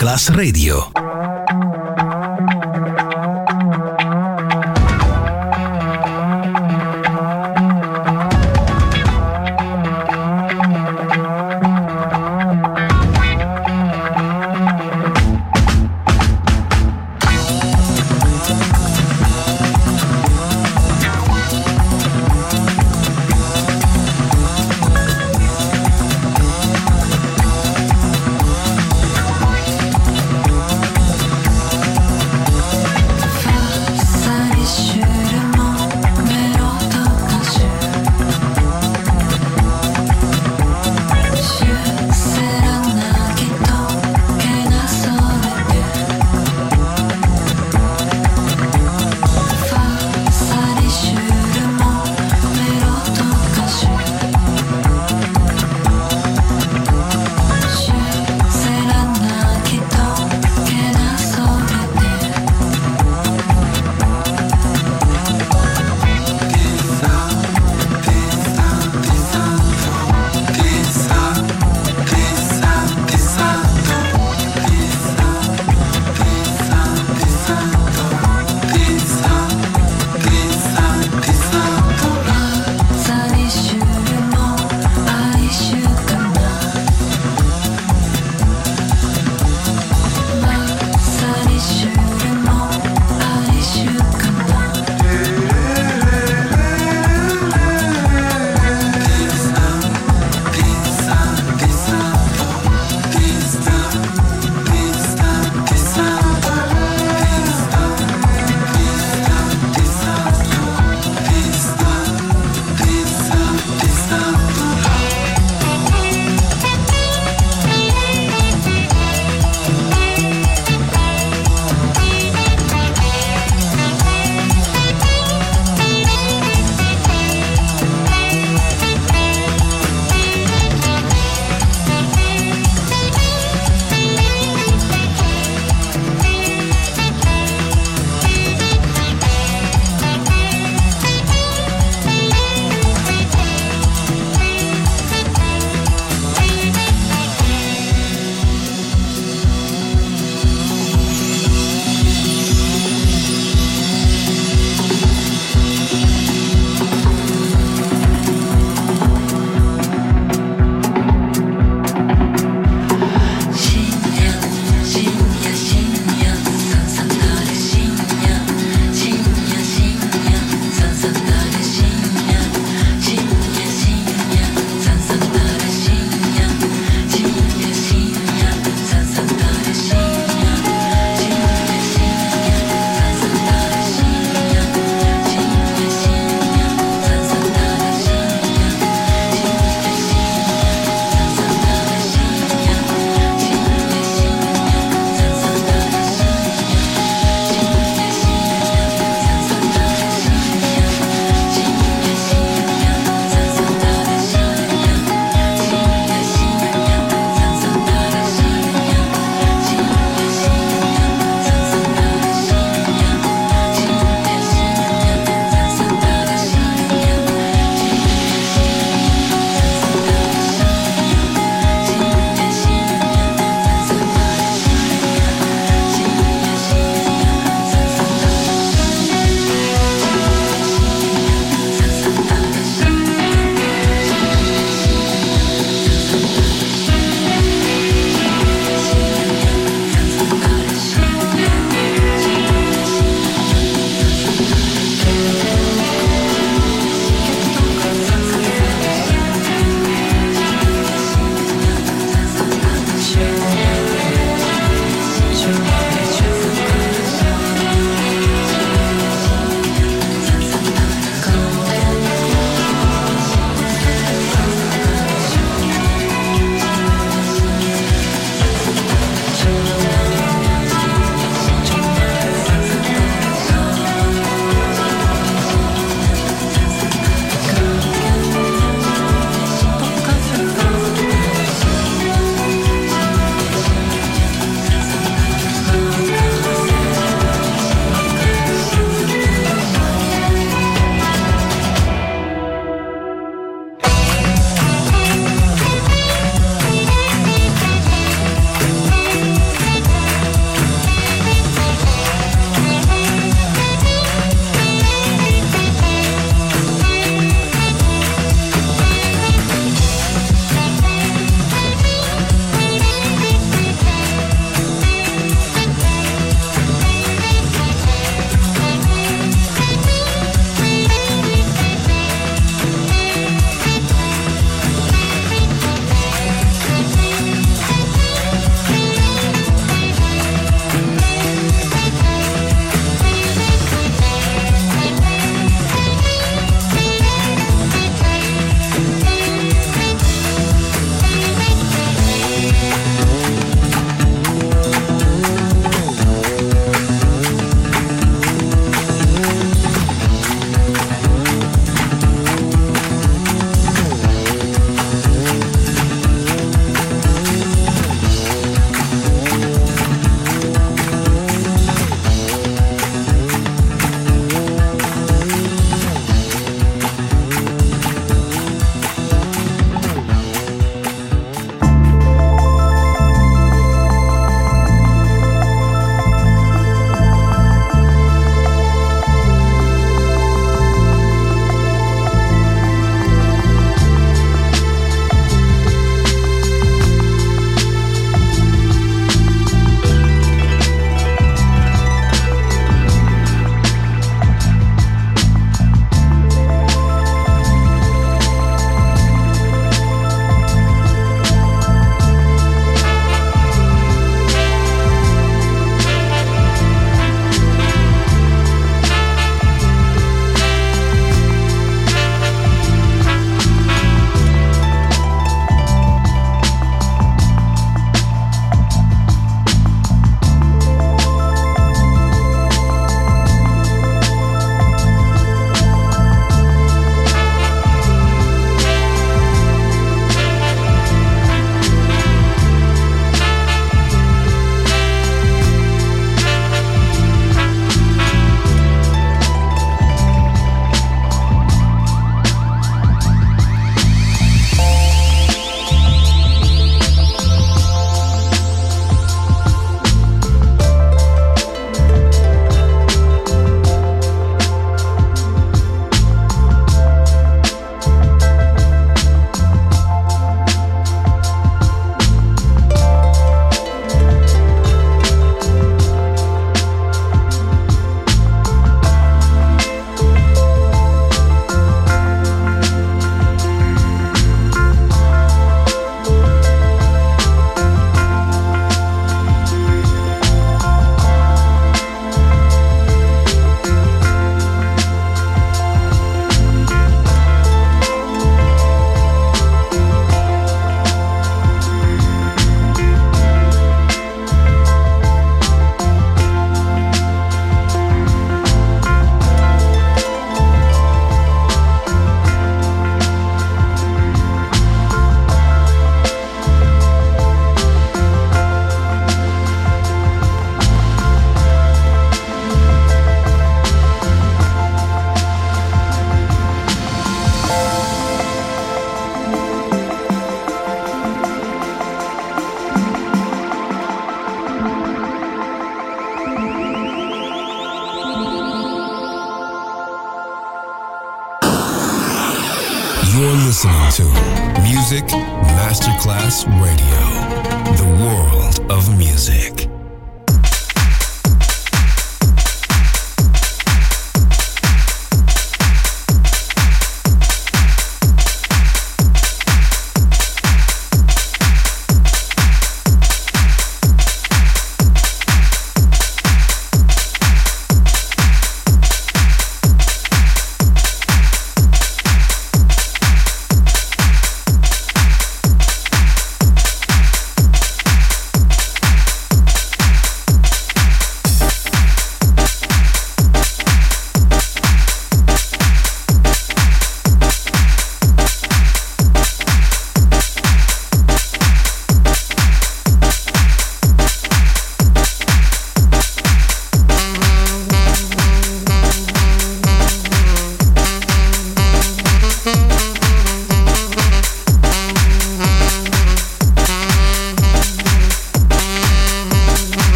Masterclass Radio.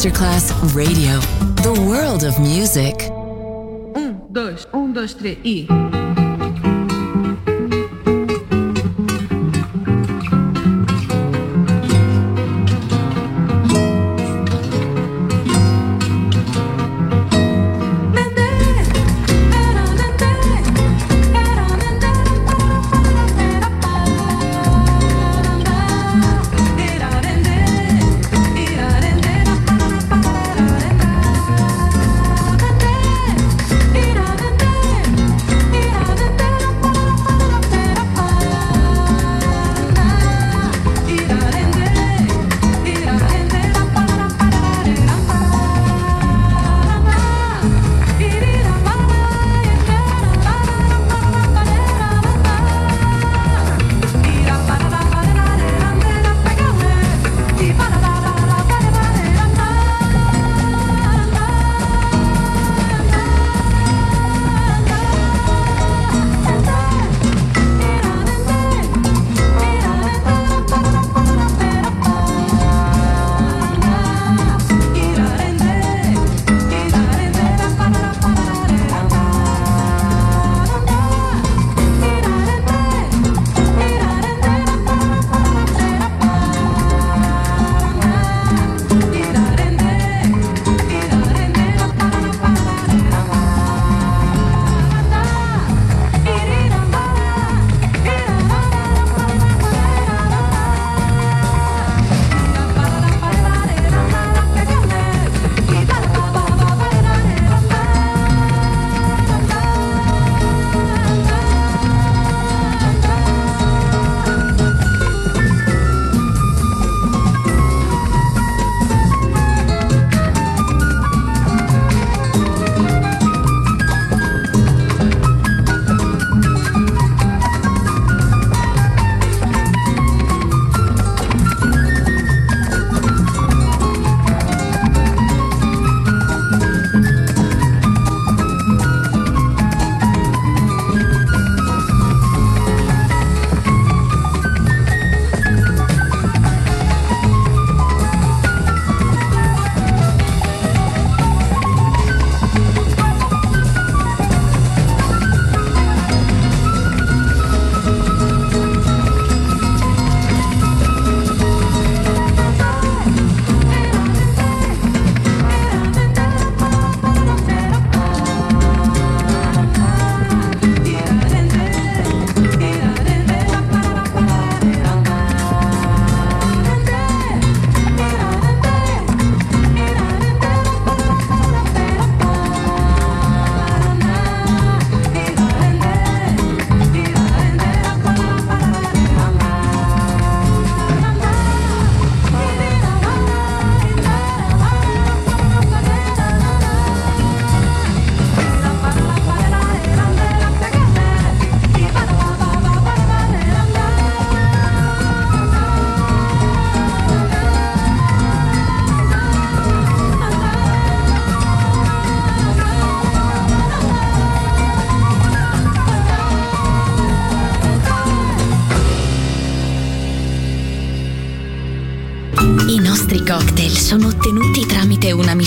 Masterclass Radio, the world of music. Um, dois, um, dois, três e.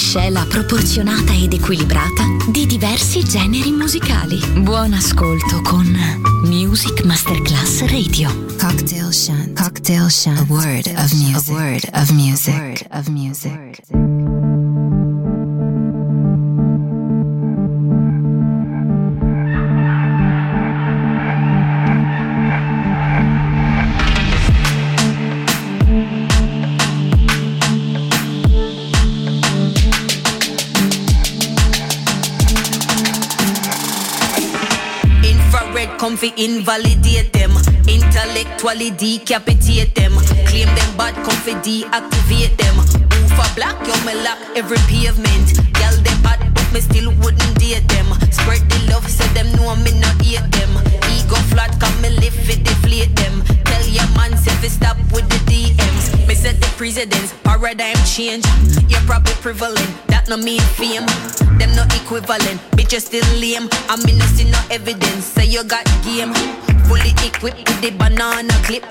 miscela proporzionata ed equilibrata di diversi generi musicali. Buon ascolto con Music Masterclass Radio. Cocktail Shunt. Cocktail Shunt. A word of music. A word of music. A word of music. Fi invalidate them. Intellectually decapitate them. Claim them bad, come fi deactivate them. for black, you me lock every pavement. Girl, them hot, but me still wouldn't date them. Spread the love, say them know me not hate them. Ego flat, come me live fi deflate them. Tell your man, say fi stop with the DMs. Me set the precedence, paradigm change. You're probably prevalent, that no mean fame. Them no equivalent, Bitch, bitches still lame. I mean, no see no evidence, say you got game. Fully equipped with the banana clip.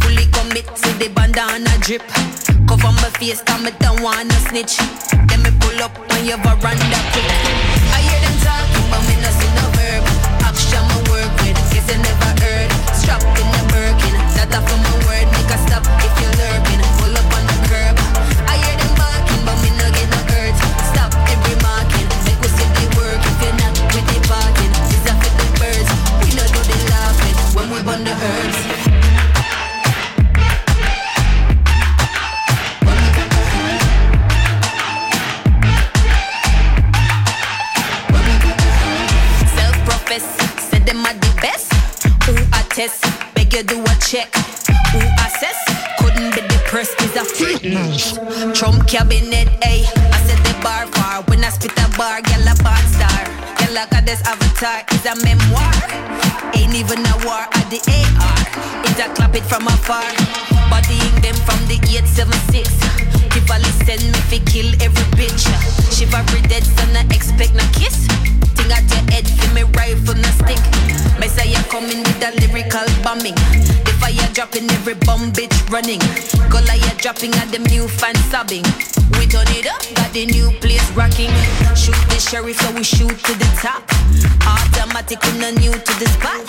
Fully commit to the bandana drip. Cover my face, cause me don't wanna snitch. Then me pull up on your veranda quick. I hear talking, but me no see no verb. Action my work with, guess I never heard. Strapped in the Birkin, that from my word. Make a stop if you're lurking. You do a check. Who assess? Couldn't be the press, is a fitness. Trump cabinet, ayy. I said the bar far. When I spit a bar, gyal a bad star. Gyal a goddess avatar is a memoir. Ain't even a war at the AR. It a clap it from afar. Bodying them from the 876. Tivoli send me fi kill every bitch. Chivalry dead, son, I expect no kiss. Thing at your head, fi me rifle no stick. Coming with a lyrical bombing. The fire dropping, every bomb bitch running. Goliath dropping at them new fans sobbing. We turn it up, got the new place rocking. Shoot the sheriff, so we shoot to the top. Automatic, we no new to the spot.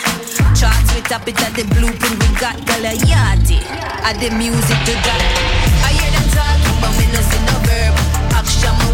Charts, we top it at the blueprint, we got Goliath. At the music to that. I hear them talking, but me no see no verb. Action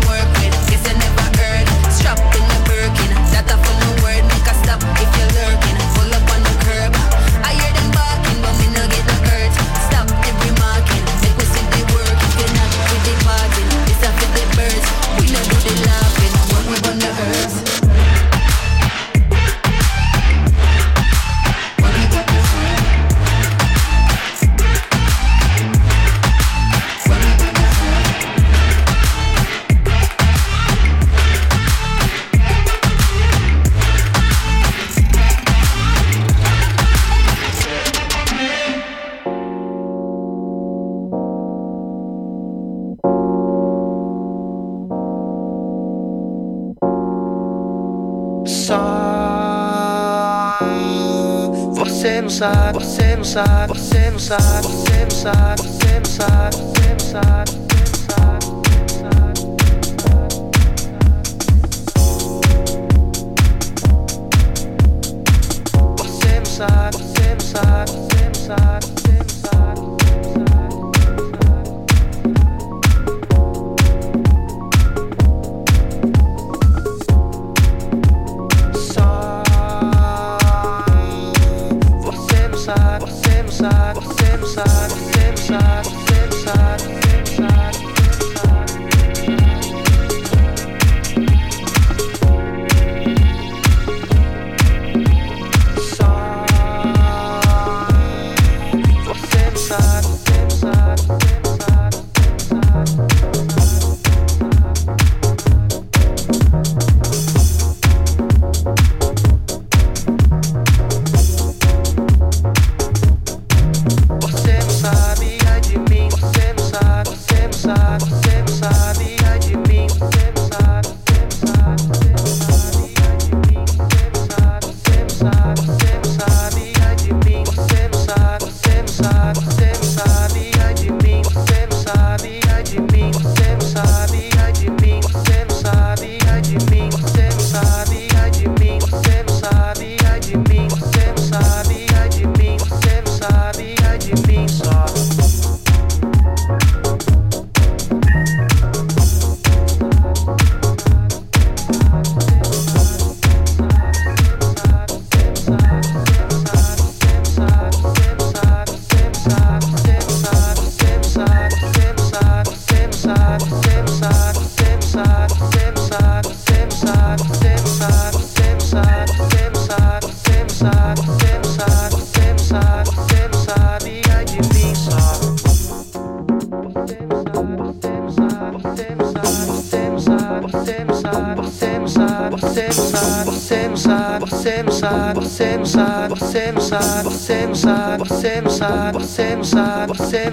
por ser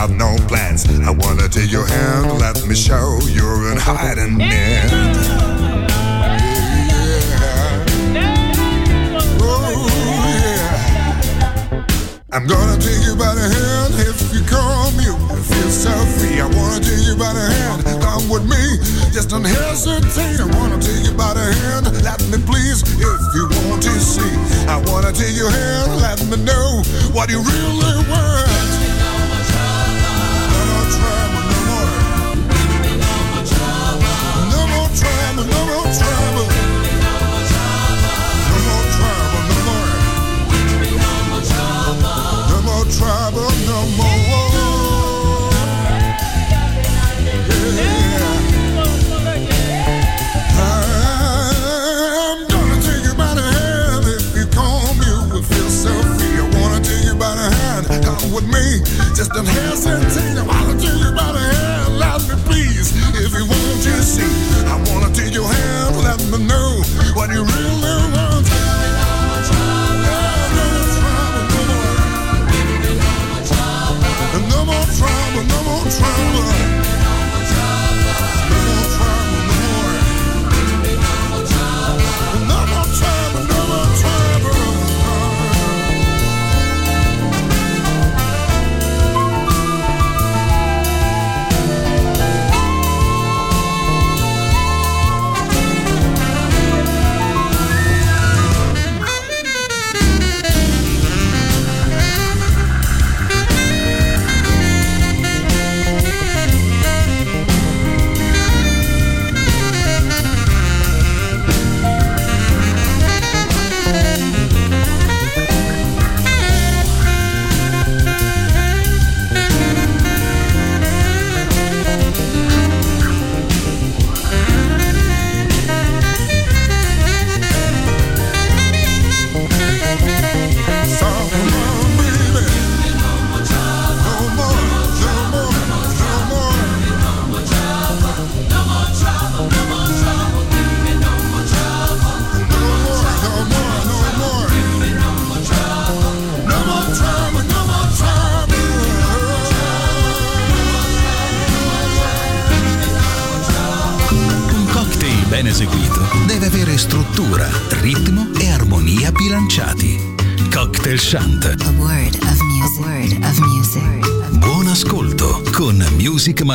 have no plans. I wanna take your hand, let me show you're in hiding man. I'm gonna take you by the hand if you call me and feel so free. I wanna take you by the hand, come with me. Just don't hesitate. I wanna take you by the hand, let me please if you want to see. I wanna take your hand, let me know what you really passing.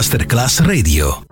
Masterclass Radio.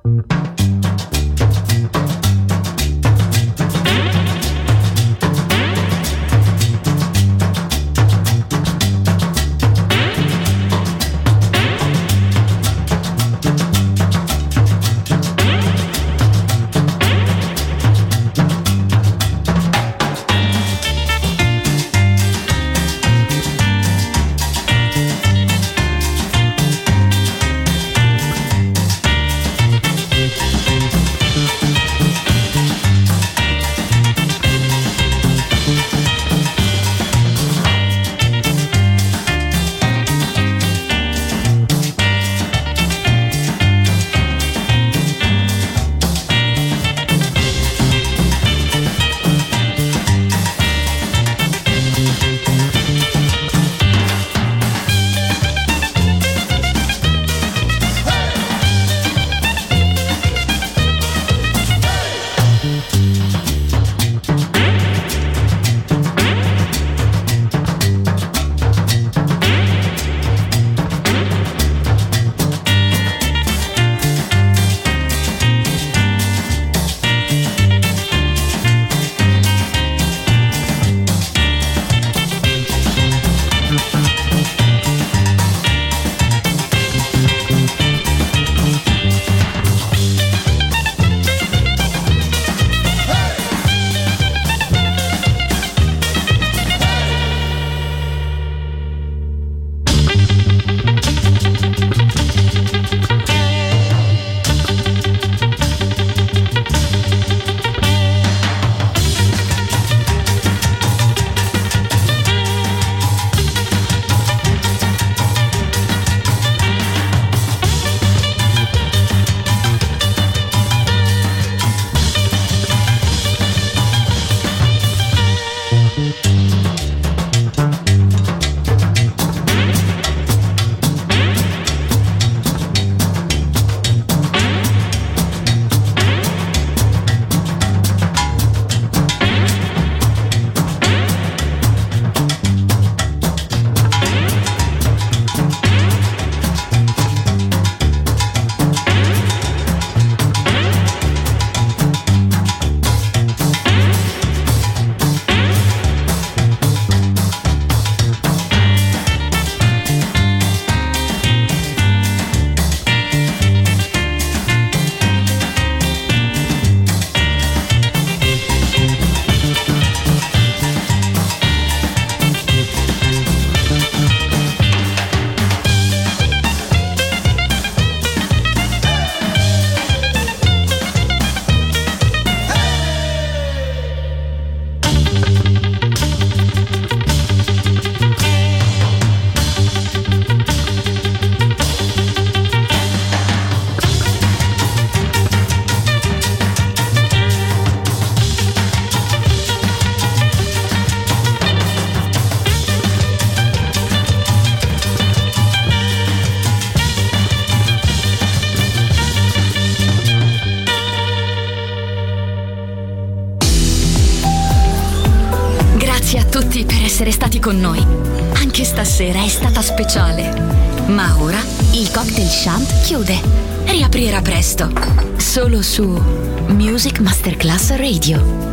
Masterclass Radio.